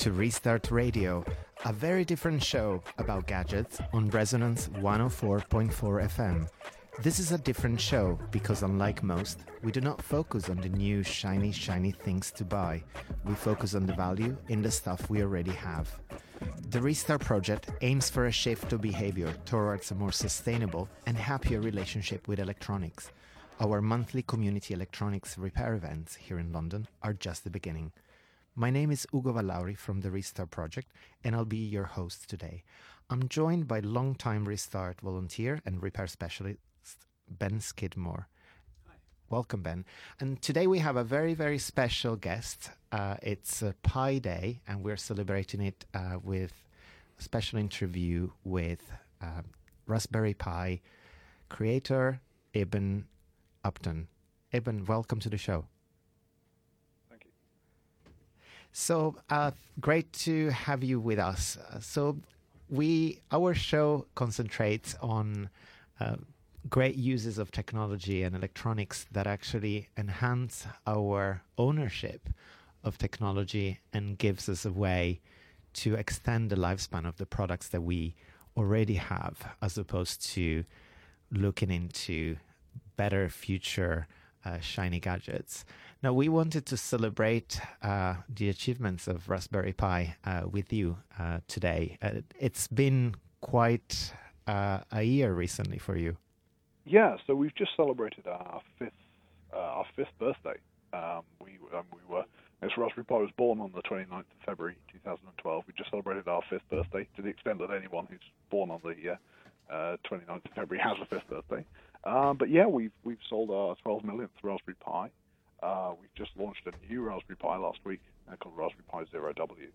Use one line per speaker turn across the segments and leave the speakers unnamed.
to Restart Radio, a very different show about gadgets on Resonance 104.4 FM. This is a different show because, unlike most, we do not focus on the new shiny, shiny things to buy. We focus on the value in the stuff we already have. The Restart project aims for a shift of behavior towards a more sustainable and happier relationship with electronics. Our monthly community electronics repair events here in London are just the beginning. My name is Ugo Vallauri from the Restart Project, and I'll be your host today. I'm joined by longtime Restart volunteer and repair specialist Ben Skidmore. Hi. Welcome, Ben. And today we have a very, very special guest. Uh, it's a Pi Day, and we're celebrating it uh, with a special interview with uh, Raspberry Pi creator Eben Upton. Eben, welcome to the show. So uh, great to have you with us. Uh, so we our show concentrates on uh, great uses of technology and electronics that actually enhance our ownership of technology and gives us a way to extend the lifespan of the products that we already have, as opposed to looking into better future uh, shiny gadgets. Now, we wanted to celebrate uh, the achievements of Raspberry Pi uh, with you uh, today. Uh, it's been quite uh, a year recently for you.
Yeah, so we've just celebrated our fifth our fifth birthday. Um, we um, we were as Raspberry Pi was born on the 29th of February 2012. We just celebrated our fifth birthday to the extent that anyone who's born on the 29th of February has a fifth birthday. Um, but yeah, we've we've sold our 12 millionth Raspberry Pi. Uh, we just launched a new Raspberry Pi last week uh, called Raspberry Pi Zero W.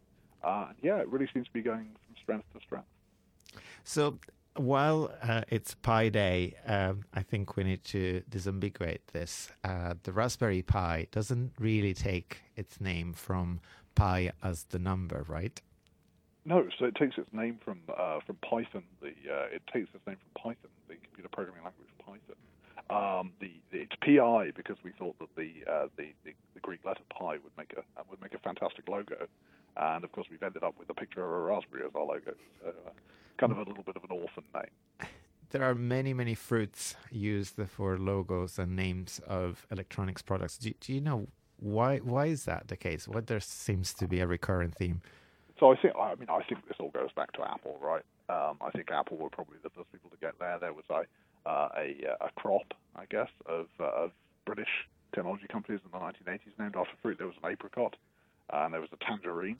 Uh, yeah, it really seems to be going from strength to strength.
So while uh, it's Pi Day, um, I think we need to disambiguate this. Uh, the Raspberry Pi doesn't really take its name from pi as the number, right?
No, so it takes its name from uh, from Python. The it takes its name from Python, the computer programming language Python. Um, the, the, it's PI because we thought that the, uh, the, the, the Greek letter pi would make a would make a fantastic logo, and of course we've ended up with a picture of a raspberry as our logo. So, uh, kind of a little bit of an orphan name.
There are many many fruits used for logos and names of electronics products. Do, do you know why why is that the case? What there seems to be a recurrent theme.
So I think I mean I think this all goes back to Apple, right? Um, I think Apple were probably the first people to get there. There was a uh, a, a crop, I guess, of, uh, of British technology companies in the 1980s named after fruit. There was an apricot, uh, and there was a tangerine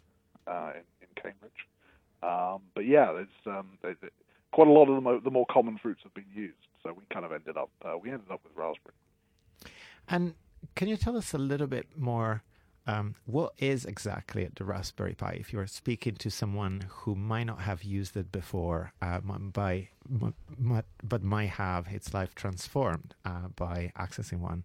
uh, in, in Cambridge. Um, but yeah, there's, um, there's, quite a lot of the, mo- the more common fruits have been used. So we kind of ended up uh, we ended up with raspberry.
And can you tell us a little bit more um, what is exactly the Raspberry Pi? If you're speaking to someone who might not have used it before, uh, by, but might have its life transformed uh, by accessing one.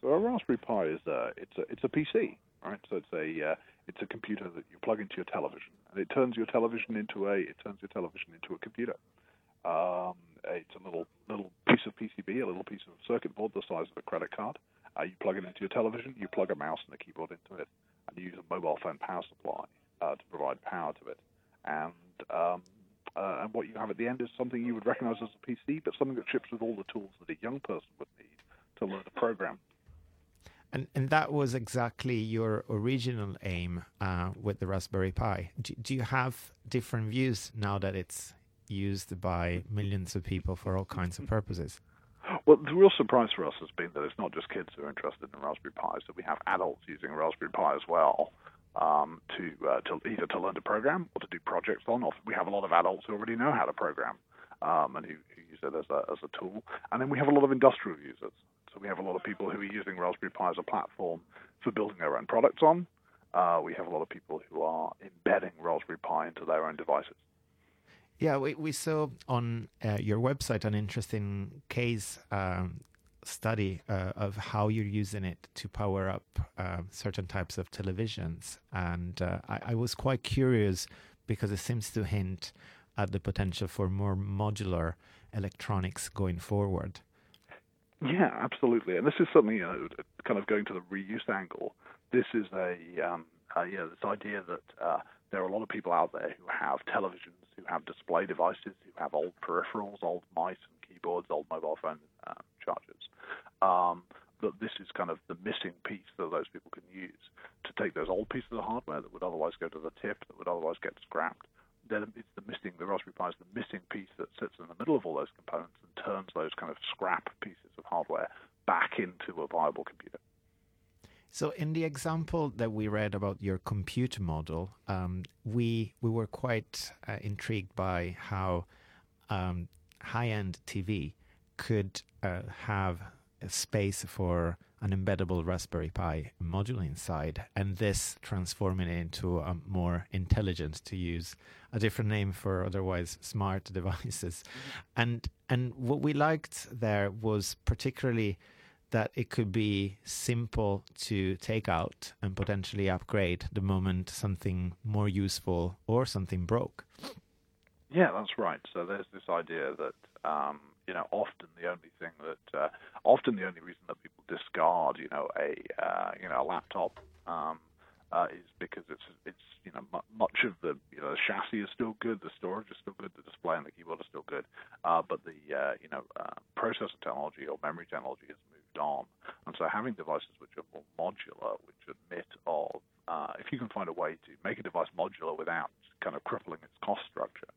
So a Raspberry Pi is a it's a it's a PC, right? So it's a uh, it's a computer that you plug into your television, and it turns your television into a it turns your television into a computer. Um, it's a little little piece of PCB, a little piece of circuit board the size of a credit card uh, you plug it into your television, you plug a mouse and a keyboard into it, and you use a mobile phone power supply uh, to provide power to it. And um, uh, and what you have at the end is something you would recognize as a PC, but something that ships with all the tools that a young person would need to learn the program.
And, and that was exactly your original aim uh, with the Raspberry Pi. Do, do you have different views now that it's used by millions of people for all kinds of purposes?
Well, the real surprise for us has been that it's not just kids who are interested in Raspberry Pis; that we have adults using Raspberry Pi as well um, to uh, to either to learn to program or to do projects on. We have a lot of adults who already know how to program um, and who, who, use it as a as a tool, and then we have a lot of industrial users. So we have a lot of people who are using Raspberry Pi as a platform for building their own products on. Uh, we have a lot of people who are embedding Raspberry Pi into their own devices.
Yeah, we, we saw on uh, your website an interesting case um, study uh, of how you're using it to power up uh, certain types of televisions. And uh, I, I, was quite curious because it seems to hint at the potential for more modular electronics going forward.
Yeah, absolutely. And this is something, you know, kind of going to the reuse angle. This is a um, uh, you know, this idea that uh, there are a lot of people out there who have televisions, who have display devices, who have old peripherals, old mice and keyboards, old mobile phone um, chargers. Um, that this is kind of the missing piece that those people can use to take those old pieces of hardware that would otherwise go to the tip, that would otherwise get scrapped. Then it's the missing, the Raspberry Pi is the missing piece that sits in the middle of all those components and turns those kind of scrap pieces of hardware back into a viable computer.
So, in the example that we read about your compute module, um, we we were quite uh, intrigued by how um, high-end TV could uh, have a space for an embeddable Raspberry Pi module inside, and this transforming it into a more intelligent, to use a different name for otherwise smart devices. Mm-hmm. And and what we liked there was particularly that it could be simple to take out and potentially upgrade the moment something more useful or something broke.
Yeah, that's right. So there's this idea that um, you know often the only thing that uh, often the only reason that people discard you know a uh, you know a laptop um, uh, is because it's it's you know much of the you know the chassis is still good, the storage is still good, the display and the keyboard are still good, uh, but the uh, you know uh, processor technology or memory technology has moved and so having devices which are more modular, which admit of uh, if you can find a way to make a device modular without kind of crippling its cost structure,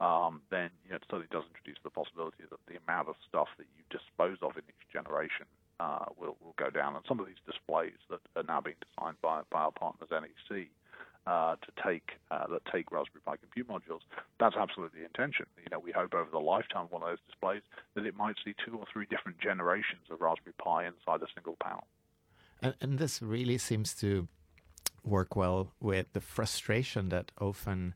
um, then you know, it certainly does introduce the possibility that the amount of stuff that you dispose of in each generation uh, will will go down. And some of these displays that are now being designed by by our partners NEC uh, to take uh, that take Raspberry Pi compute modules, that's absolutely the intention. You know, we hope over the lifetime of one of those displays that it might see two or three different generations of Raspberry Pi inside a single panel.
And, and this really seems to work well with the frustration that often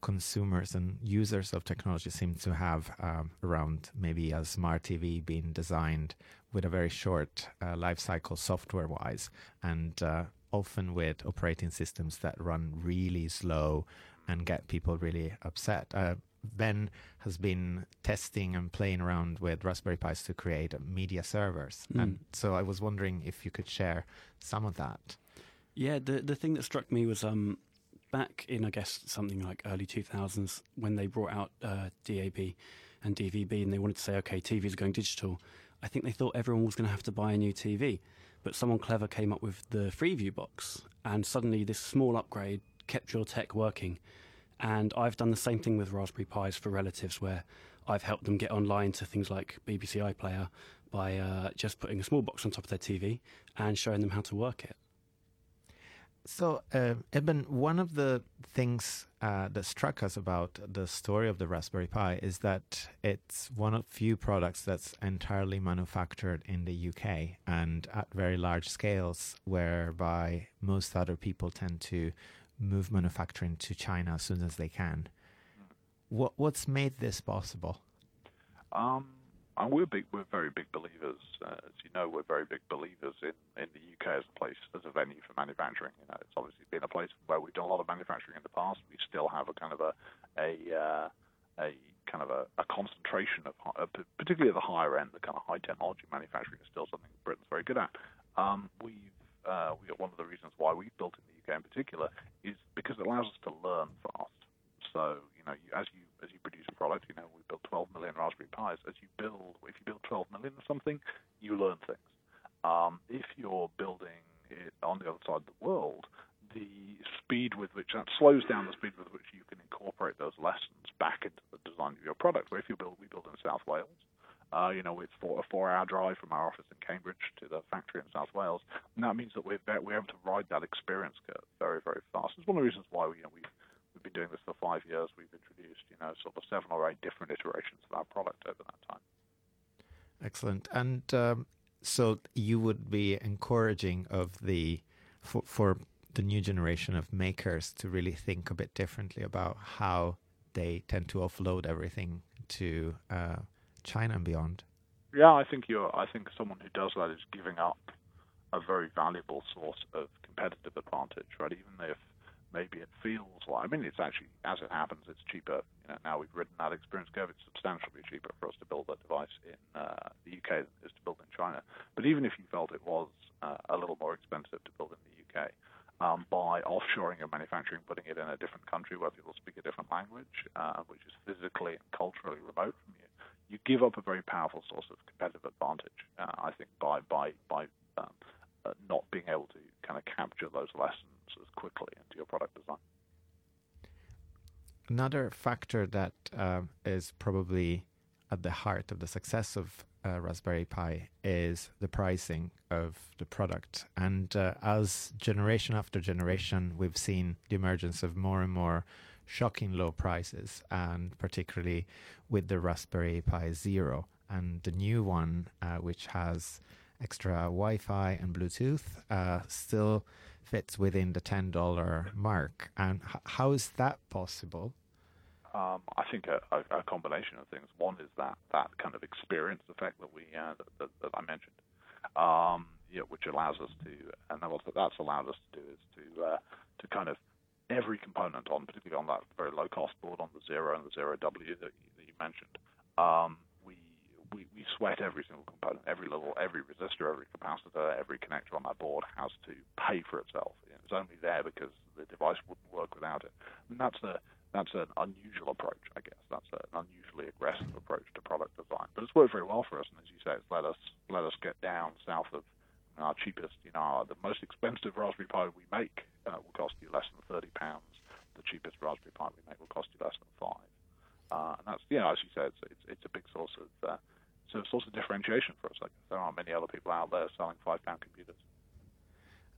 consumers and users of technology seem to have um, around maybe a smart TV being designed with a very short uh, life cycle software wise and uh, often with operating systems that run really slow and get people really upset. Uh, ben has been testing and playing around with Raspberry Pis to create media servers. Mm. And so I was wondering if you could share some of that.
Yeah, the the thing that struck me was um, back in I guess something like early 2000s when they brought out uh, DAB and DVB and they wanted to say okay TVs are going digital. I think they thought everyone was going to have to buy a new TV, but someone clever came up with the Freeview box, and suddenly this small upgrade kept your tech working. And I've done the same thing with Raspberry Pis for relatives, where I've helped them get online to things like BBC iPlayer by uh, just putting a small box on top of their TV and showing them how to work it.
So, uh, Eben, one of the things uh, that struck us about the story of the Raspberry Pi is that it's one of few products that's entirely manufactured in the UK and at very large scales, whereby most other people tend to move manufacturing to China as soon as they can. What what's made this possible?
Um, and we're big, we're very big believers. Uh, as you know, we're very big believers in, in the UK as a place, as a venue for manufacturing. You know, it's obviously been a place where we've done a lot of manufacturing in the past. We still have a kind of a a uh, a kind of a, a concentration of, uh, particularly at the higher end, the kind of high technology manufacturing is still something Britain's very good at. Um, we've uh, we one of the reasons why we built in the UK in particular is because it allows us to learn fast. So you know, as you as you produce a product, you know, we built 12 million Raspberry Pis. As you build, if you build 12 million of something, you learn things. Um, if you're building it on the other side of the world, the speed with which that slows down the speed with which you can incorporate those lessons back into the design of your product. Where if you build, we build in South Wales. Uh, you know, it's a four-hour drive from our office in Cambridge to the factory in South Wales, and that means that we're we're able to ride that experience curve very, very fast. It's one of the reasons why we, you know, we've been doing this for five years. We've introduced, you know, sort of seven or eight different iterations of our product over that time.
Excellent. And um, so you would be encouraging of the for, for the new generation of makers to really think a bit differently about how they tend to offload everything to uh, China and beyond.
Yeah, I think you're. I think someone who does that is giving up a very valuable source of competitive advantage, right? Even if maybe it feels like. I mean, it's actually, as it happens, it's cheaper. You know, now we've ridden that experience curve. It's substantially cheaper for us to build that device in uh, the UK than it is to build in China. But even if you felt it was uh, a little more expensive to build in the UK, um, by offshoring your manufacturing, putting it in a different country where people speak a different language, uh, which is physically and culturally remote from you, you give up a very powerful source of competitive advantage. Uh, I think by by by um, uh, not being able to kind of capture those lessons as quickly into your product design.
Another factor that um, is probably at the heart of the success of uh, Raspberry Pi is the pricing of the product. And uh, as generation after generation, we've seen the emergence of more and more shocking low prices, and particularly with the Raspberry Pi Zero and the new one, uh, which has extra Wi Fi and Bluetooth, uh, still fits within the $10 mark. And h- how is that possible?
Um, I think a, a, a, combination of things. One is that, that kind of experience effect that we uh, that, that, that, I mentioned, um, you know, which allows us to, and what that's allowed us to do is to uh, to kind of every component on, particularly on that very low cost board on the zero and the zero W that you, that you mentioned. Um, we, we we sweat every single component, every little, every resistor, every capacitor, every connector on that board has to pay for itself. It's only there because the device wouldn't work without it, and that's the that's an unusual approach, I guess. That's an unusually aggressive approach to product design, but it's worked very well for us. And as you say, it's let us let us get down south of our cheapest. You know, the most expensive Raspberry Pi we make uh, will cost you less than thirty pounds. The cheapest Raspberry Pi we make will cost you less than five. Uh, and that's, you know, as you said, it's, it's, it's a big source of uh, source of differentiation for us. Like there aren't many other people out there selling five pound computers.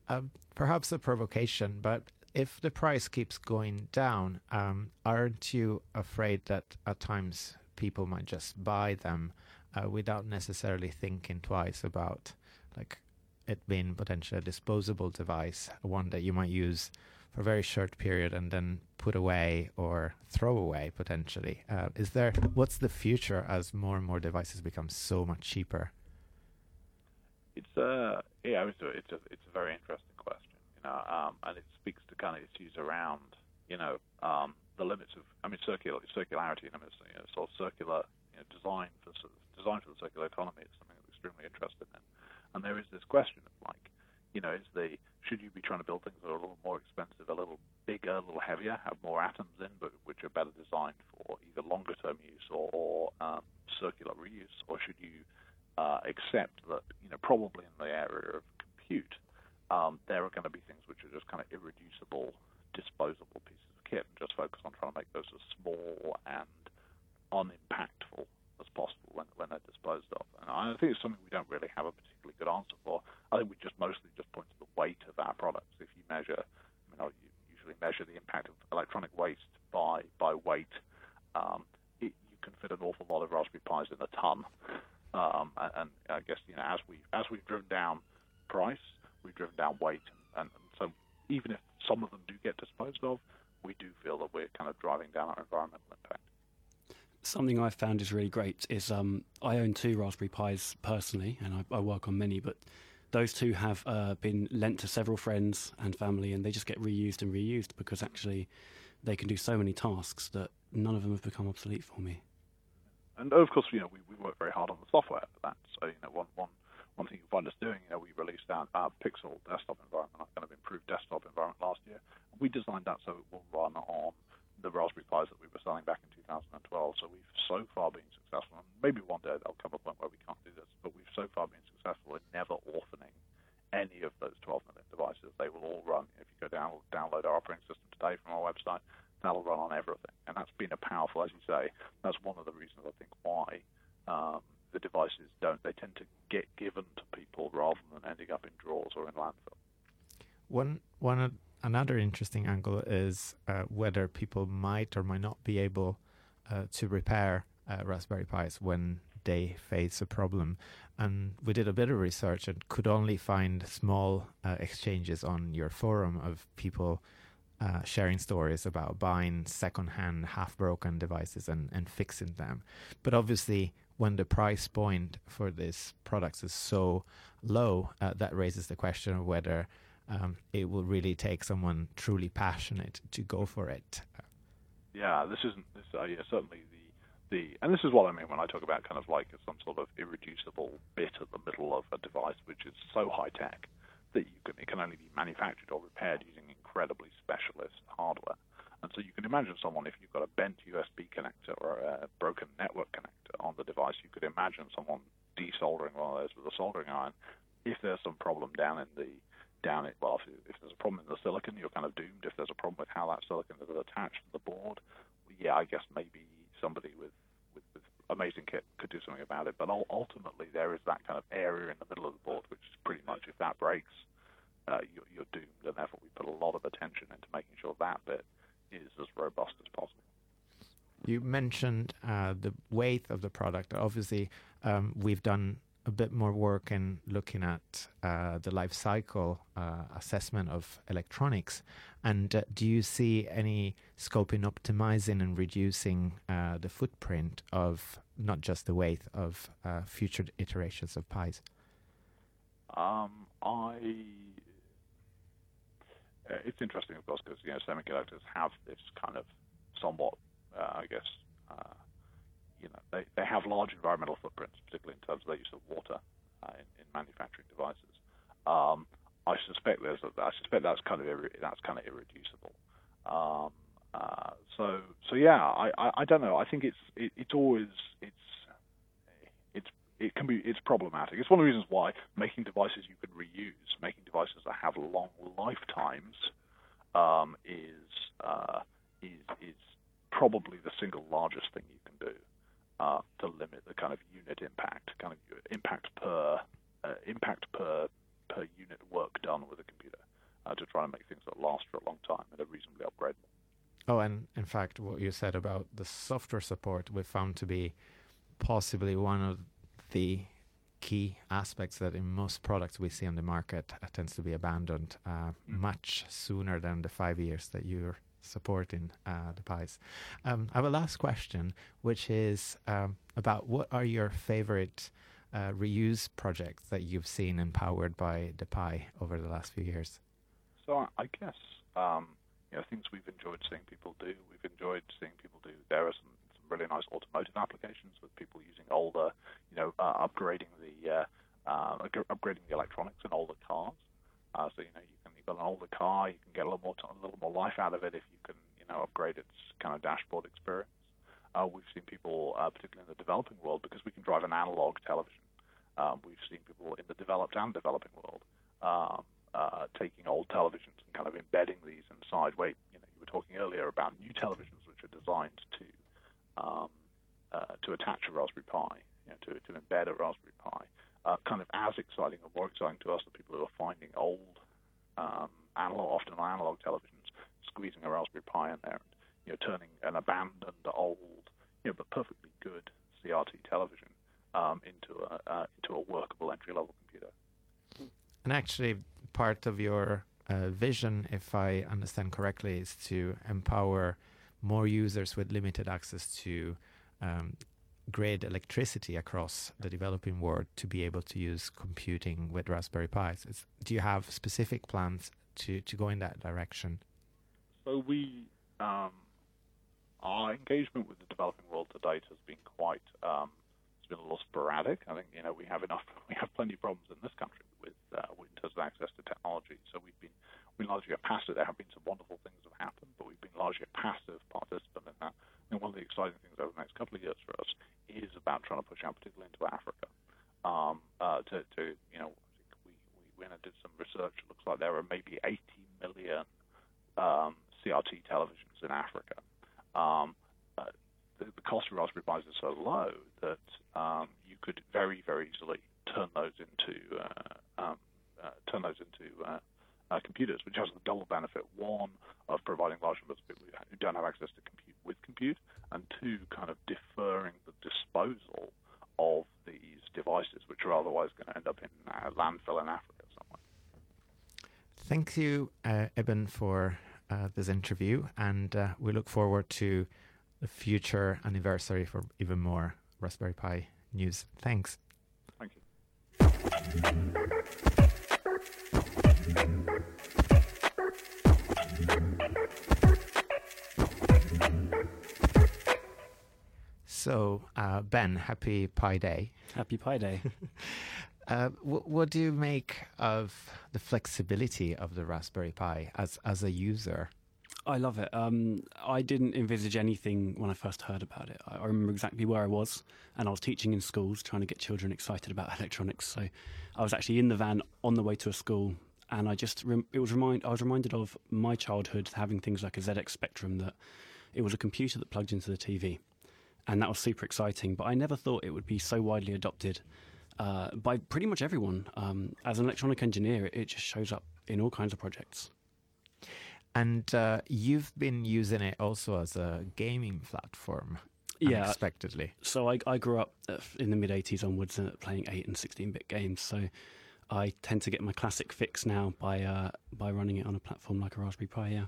Um, perhaps a provocation, but if the price keeps going down, um, aren't you afraid that at times people might just buy them uh, without necessarily thinking twice about like it being potentially a disposable device, one that you might use for a very short period and then put away or throw away potentially? Uh, is there what's the future as more and more devices become so much cheaper?
It's uh yeah, it's a, it's a, it's a very interesting question um, and it speaks to kind of issues around, you know, um, the limits of, I mean, circular, circularity, and you know, sort of circular you know, design for design for the circular economy is something I'm extremely interested in. And there is this question of like, you know, is the should you be trying to build things that are a little more expensive, a little bigger, a little heavier, have more atoms in, but which are better designed for either longer term use or, or um, circular reuse, or should you uh, accept that, you know, probably in the area of compute, um, there are going to be things which are just kind of irreducible, disposable pieces of kit, and just focus on trying to make those as small and unimpactful as possible when, when they're disposed of. And I think it's something we don't really have a particularly good answer for. I think we just mostly just point to the weight of our products. If you measure, I mean, I usually measure the impact of electronic waste by by weight. Um, it, you can fit an awful lot of Raspberry Pis in a ton. Um, and, and I guess you know as we as we've driven down price, we've driven down weight, and, and so even if some of them do get disposed of, we do feel that we're kind of driving down our environmental impact.
Something I've found is really great is um, I own two Raspberry Pis personally, and I, I work on many, but those two have uh, been lent to several friends and family, and they just get reused and reused because actually they can do so many tasks that none of them have become obsolete for me.
And of course, you know, we, we work very hard on the software for that. So, you know, one, one one thing you find us doing, you know, we released our, our Pixel desktop environment, our kind of improved desktop environment last year. We designed that so it will run on the Raspberry Pis that we were selling back in 2012. So we've so far been successful, and maybe one day there'll come a point where we can't do this, but we've so far been successful in never orphaning any of those 12 million devices. They will all run. If you go down, download our operating system today from our website, that'll run on everything. And that's been a powerful, as you say, that's one of the reasons I think why um, the devices don't. They tend to get given to people rather than ending up in drawers or in landfill.
One one another interesting angle is uh, whether people might or might not be able uh, to repair uh, Raspberry Pis when they face a problem. And we did a bit of research and could only find small uh, exchanges on your forum of people uh, sharing stories about buying secondhand, half broken devices and, and fixing them. But obviously, when the price point for these products is so low, uh, that raises the question of whether um, it will really take someone truly passionate to go for it.
Yeah, this isn't this. Uh, yeah, certainly the the and this is what I mean when I talk about kind of like some sort of irreducible bit at the middle of a device which is so high tech that you can it can only be manufactured or repaired using incredibly specialist hardware. And so you can imagine someone if you've got a bent USB connector or a broken network connector on the device, you could imagine someone desoldering one of those with a soldering iron. If there's some problem down in the down it, well, if, if there's a problem in the silicon, you're kind of doomed. If there's a problem with how that silicon is attached to the board, yeah, I guess maybe somebody with amazing kit could do something about it. But ultimately, there is that kind of area in the middle of the board, which is pretty much if that breaks, uh, you're, you're doomed. And therefore, we put a lot of attention into making sure that bit is as robust as possible.
You mentioned uh, the weight of the product. Obviously, um, we've done a bit more work in looking at uh, the life cycle uh, assessment of electronics. And uh, do you see any scope in optimizing and reducing uh, the footprint of not just the weight of uh, future iterations of Pis?
Um, I. Uh, it's interesting, of course, because you know semiconductors have this kind of somewhat, I guess you know, they, they have large environmental footprints, particularly in terms of their use of water uh, in, in, manufacturing devices. Um, I suspect there's a, I suspect that's kind of irre- that's kind of irreducible. Um, uh, so so yeah, I, I, I, don't know. I think it's it, it's always it's it's it can be it's problematic. It's one of the reasons why making devices you can reuse, making devices that have long lifetimes, um, is uh, is is probably the single largest thing you can do uh, to limit the kind of unit impact, kind of impact per uh, impact per per unit work done with a computer, uh, to try and make things that last for a long time and are reasonably upgradable.
Oh, and in fact, what you said about the software support, we found to be possibly one of the key aspects that in most products we see on the market uh, tends to be abandoned uh, mm. much sooner than the five years that you're supporting uh, the Pis. Um, I have a last question, which is um, about what are your favorite uh, reuse projects that you've seen empowered by the Pi over the last few years?
So I guess um, you know things we've enjoyed seeing people do. We've enjoyed seeing people do. There are some, some really nice automotive applications with people using older, you know, uh, upgrading the uh, uh, upgrading the electronics in older cars. Uh, so you know you you've an older car, you can get a little more a little more life out of it if you can you know upgrade its kind of dashboard experience. Uh, we've seen people, uh, particularly in the developing world, because we can drive an analog television. Um, we've seen people in the developed and developing world um, uh, taking old televisions and kind of embedding these inside. Wait, you know, you were talking earlier about new televisions which are designed to um, uh, to attach a Raspberry Pi, you know, to to embed a Raspberry Pi uh, kind of as exciting or more exciting to us the people who are finding old um, analog, often on analog televisions, squeezing a Raspberry Pi in there, and you know, turning an abandoned old, you know, but perfectly good CRT television um, into a uh, into a workable entry level computer.
And actually, part of your uh, vision, if I understand correctly, is to empower more users with limited access to um, grid electricity across the developing world to be able to use computing with Raspberry Pis. It's, do you have specific plans to, to go in that direction?
So we, um, our engagement with the developing world to date has been quite, um, it's been a little sporadic. I think you know we have enough, we have plenty of problems in this country with, uh, in terms of access to technology. So we've been, we largely a passive. There have been some wonderful things that have happened, but we've been largely a passive participant in that. And one of the exciting things over the next couple of years for us is about trying to push out, particularly into Africa. Um, uh, to, to, you know, we, we went and did some research. It looks like there are maybe 80 million um, CRT televisions in Africa. Um, uh, the, the, cost of Raspberry Pis is so low that um, you could very, very easily turn those into uh, um, uh, turn those into uh, uh, computers, which has the double benefit: one of providing large numbers of people who don't have access to compute with compute, and two, kind of deferring the disposal of these devices, which are otherwise going to end up in a landfill in Africa somewhere.
Thank you, uh, Eben, for uh, this interview, and uh, we look forward to the future anniversary for even more Raspberry Pi news. Thanks.
Thank you.
So, uh, Ben, happy Pi Day.
Happy Pi Day.
Uh, wh- what do you make of the flexibility of the Raspberry Pi as as a user?
I love it. Um, I didn't envisage anything when I first heard about it. I, I remember exactly where I was, and I was teaching in schools, trying to get children excited about electronics. So I was actually in the van on the way to a school, and I just rem- it was remind I was reminded of my childhood having things like a ZX Spectrum that it was a computer that plugged into the TV, and that was super exciting. But I never thought it would be so widely adopted uh, by pretty much everyone. Um, as an electronic engineer, it, just shows up in all kinds of projects.
And uh, you've been using it also as a gaming platform,
Yeah,
unexpectedly.
so I, I grew up uh, in the mid 80s onwards uh, playing 8 and 16 bit games. So I tend to get my classic fix now by uh, by running it on a platform like a Raspberry Pi. Yeah.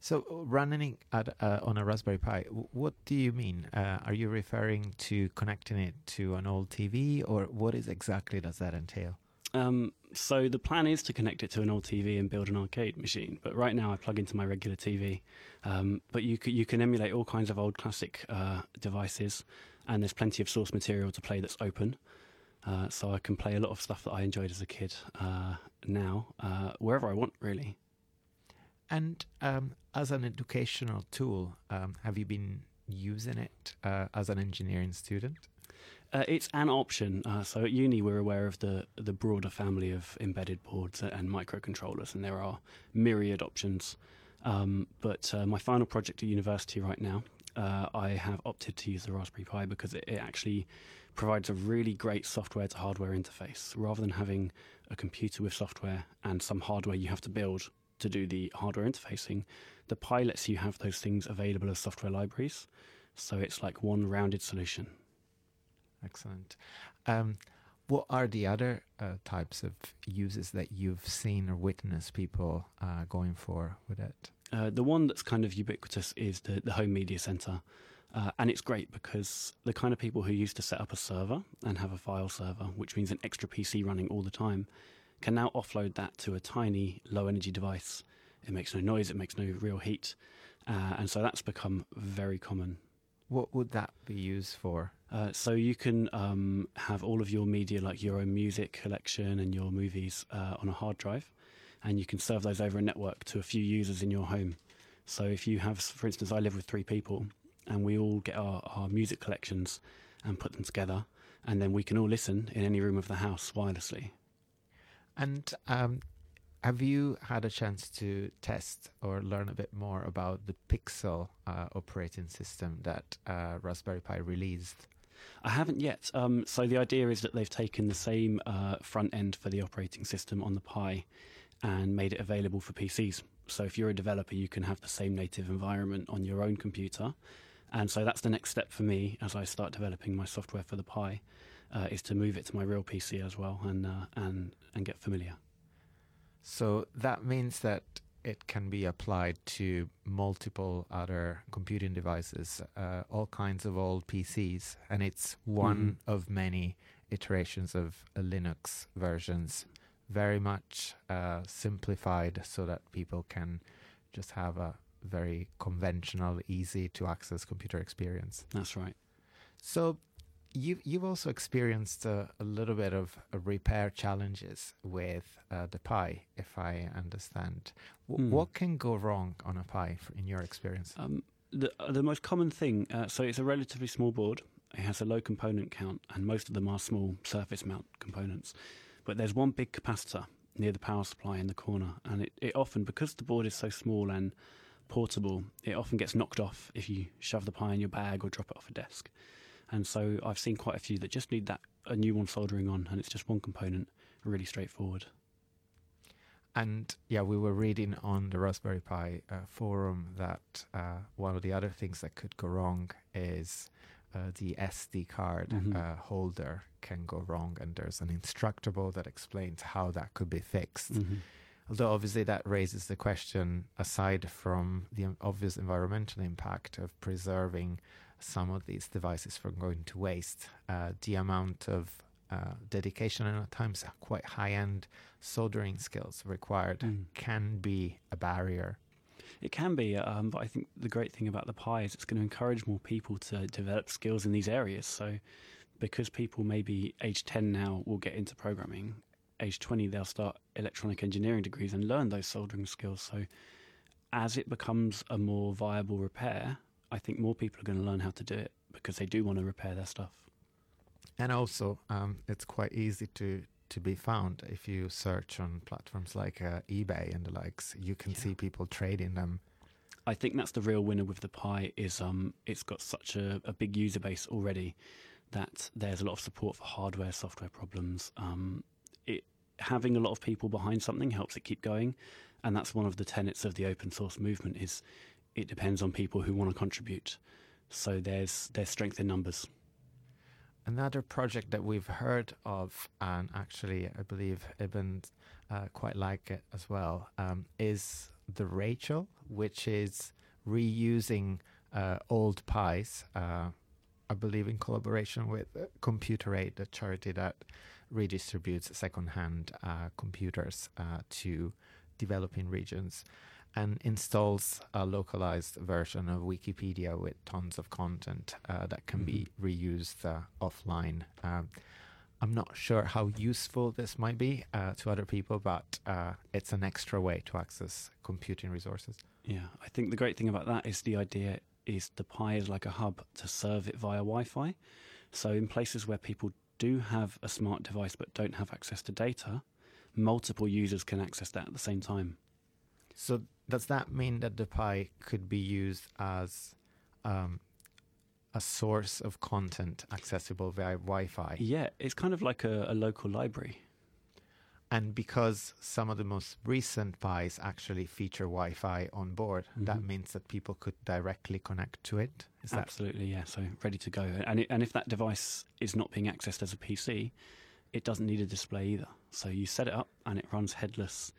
So running it at, uh, on a Raspberry Pi, what do you mean? Uh, are you referring to connecting it to an old TV, or what is exactly does that entail?
Um, so the plan is to connect it to an old TV and build an arcade machine. But right now I plug into my regular TV. Um, but you you can emulate all kinds of old classic uh, devices, and there's plenty of source material to play that's open. Uh, so I can play a lot of stuff that I enjoyed as a kid uh, now, uh, wherever I want, really.
And um, as an educational tool, um, have you been using it uh, as an engineering student?
Uh, it's an option. Uh, so at uni, we're aware of the the broader family of embedded boards and microcontrollers, and there are myriad options. Um, but uh, my final project at university right now, uh, I have opted to use the Raspberry Pi because it, it actually provides a really great software to hardware interface. Rather than having a computer with software and some hardware you have to build to do the hardware interfacing, the Pi lets you have those things available as software libraries. So it's like one rounded solution.
Excellent. Um, what are the other uh, types of uses that you've seen or witnessed people uh, going for with it?
Uh, the one that's kind of ubiquitous is the, the home media center. Uh, and it's great because the kind of people who used to set up a server and have a file server, which means an extra PC running all the time, can now offload that to a tiny low energy device. It makes no noise, it makes no real heat. Uh, and so that's become very common.
What would that be used for?
Uh, so you can um, have all of your media, like your own music collection and your movies, uh, on a hard drive, and you can serve those over a network to a few users in your home. So if you have, for instance, I live with three people, and we all get our, our music collections and put them together, and then we can all listen in any room of the house wirelessly.
And um, have you had a chance to test or learn a bit more about the Pixel uh, operating system that uh, Raspberry Pi released?
I haven't yet. Um, so the idea is that they've taken the same uh, front end for the operating system on the Pi and made it available for PCs. So if you're a developer, you can have the same native environment on your own computer. And so that's the next step for me as I start developing my software for the Pi, uh, is to move it to my real PC as well and uh, and and get familiar.
So that means that it can be applied to multiple other computing devices, uh, all kinds of old PCs, and it's one of many iterations of Linux versions, very much uh, simplified so that people can just have a very conventional, easy to access computer experience.
That's right.
So you you've also experienced a, a little bit of repair challenges with uh, the Pi, if I understand. W-
Hmm.
What can go wrong on a Pi, f- in your experience?
Um, the the most common thing, uh, so it's a relatively small board. It has a low component count, and most of them are small surface mount components. But there's one big capacitor near the power supply in the corner, and it, it often, because the board is so small and portable, it often gets knocked off if you shove the Pi in your bag or drop it off a desk. And so I've seen quite a few that just need that a new one soldering on, and it's just one component, really straightforward.
And yeah, we were reading on the Raspberry Pi uh, forum that uh, one of the other things that could go wrong is uh, the SD card
Mhm.
uh, holder can go wrong, and there's an instructable that explains how that could be fixed.
Mhm.
Although obviously that raises the question, aside from the obvious environmental impact of preserving some of these devices from going to waste, uh, the amount of uh, dedication and at times quite high-end soldering skills required
Mm.
can be a barrier.
It can be, um, but I think the great thing about the Pi is it's going to encourage more people to develop skills in these areas. So because people maybe age 10 now will get into programming, age 20 they'll start electronic engineering degrees and learn those soldering skills. So as it becomes a more viable repair, I think more people are going to learn how to do it because they do want to repair their stuff.
And also, um, it's quite easy to to be found if you search on platforms like uh, eBay and the likes. You can yeah. see people trading them.
I think that's the real winner with the Pi. Is um, it's got such a, a big user base already that there's a lot of support for hardware, software problems. Um, it having a lot of people behind something helps it keep going, and that's one of the tenets of the open source movement. Is it depends on people who want to contribute. So there's there's strength in numbers.
Another project that we've heard of, and actually I believe Eben uh, quite like it as well, um, is the Rachel, which is reusing uh, old Pis. Uh, I believe in collaboration with Computer Aid, the charity that redistributes second-hand uh, computers uh, to developing regions and installs a localized version of Wikipedia with tons of content uh, that can mm-hmm. be reused uh, offline. Um, I'm not sure how useful this might be uh, to other people, but uh, it's an extra way to access computing resources.
Yeah, I think the great thing about that is the idea is the Pi is like a hub to serve it via Wi-Fi. So in places where people do have a smart device but don't have access to data, multiple users can access that at the same time.
So does that mean that the Pi could be used as um, a source of content accessible via Wi-Fi?
Yeah, it's kind of like a, a local library.
And because some of the most recent Pis actually feature Wi-Fi on board, mm-hmm. that means that people could directly connect to it.
Is Absolutely, that... yeah. So ready to go. And it, and if that device is not being accessed as a PC, it doesn't need a display either. So you set it up and it runs headless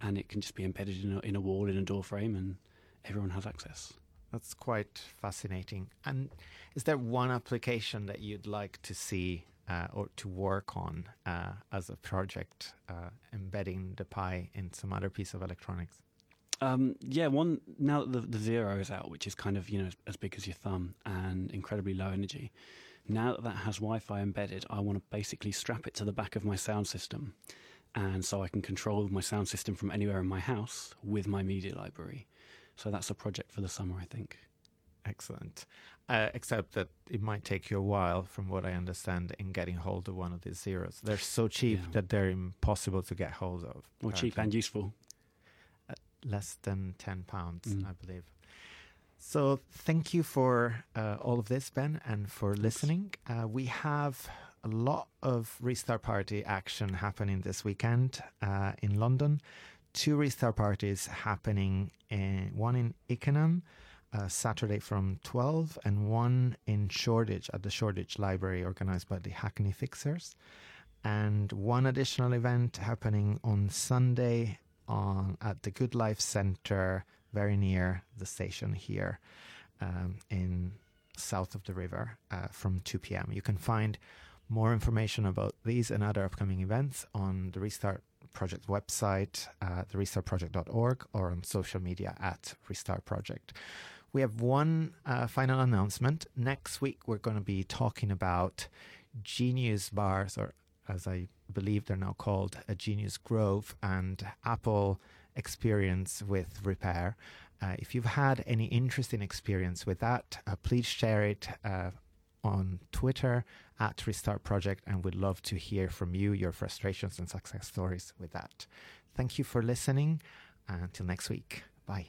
and it can just be embedded in a, in a wall in a door frame, and everyone has access.
That's quite fascinating. And is there one application that you'd like to see uh, or to work on uh, as a project, uh, embedding the Pi in some other piece of electronics?
Um, yeah, one now that the, the Zero is out, which is kind of you know as big as your thumb and incredibly low energy. Now that that has Wi-Fi embedded, I want to basically strap it to the back of my sound system and so I can control my sound system from anywhere in my house with my media library. So that's a project for the summer, I think.
Excellent. Uh, except that it might take you a while, from what I understand, in getting hold of one of these zeros. They're so cheap yeah. that they're impossible to get hold of.
Well, cheap and useful.
Uh, less than ten pounds, mm. I believe. So thank you for uh, all of this, Ben, and for listening. Uh, we have a lot of Restart Party action happening this weekend uh, in London. Two Restart Parties happening, in, one in Ickenham, uh, Saturday from 12, and one in Shoreditch at the Shoreditch Library, organized by the Hackney Fixers. And one additional event happening on Sunday on at the Good Life Centre, very near the station here um, in south of the river uh, from 2 p.m. You can find more information about these and other upcoming events on the Restart Project website, uh, therestartproject.org, or on social media at Restart Project. We have one uh, final announcement. Next week, we're going to be talking about Genius Bars, or as I believe they're now called, a Genius Grove, and Apple experience with repair. Uh, if you've had any interesting experience with that, uh, please share it uh, on Twitter at Restart Project, and we'd love to hear from you your frustrations and success stories with that. Thank you for listening. Until next week. Bye.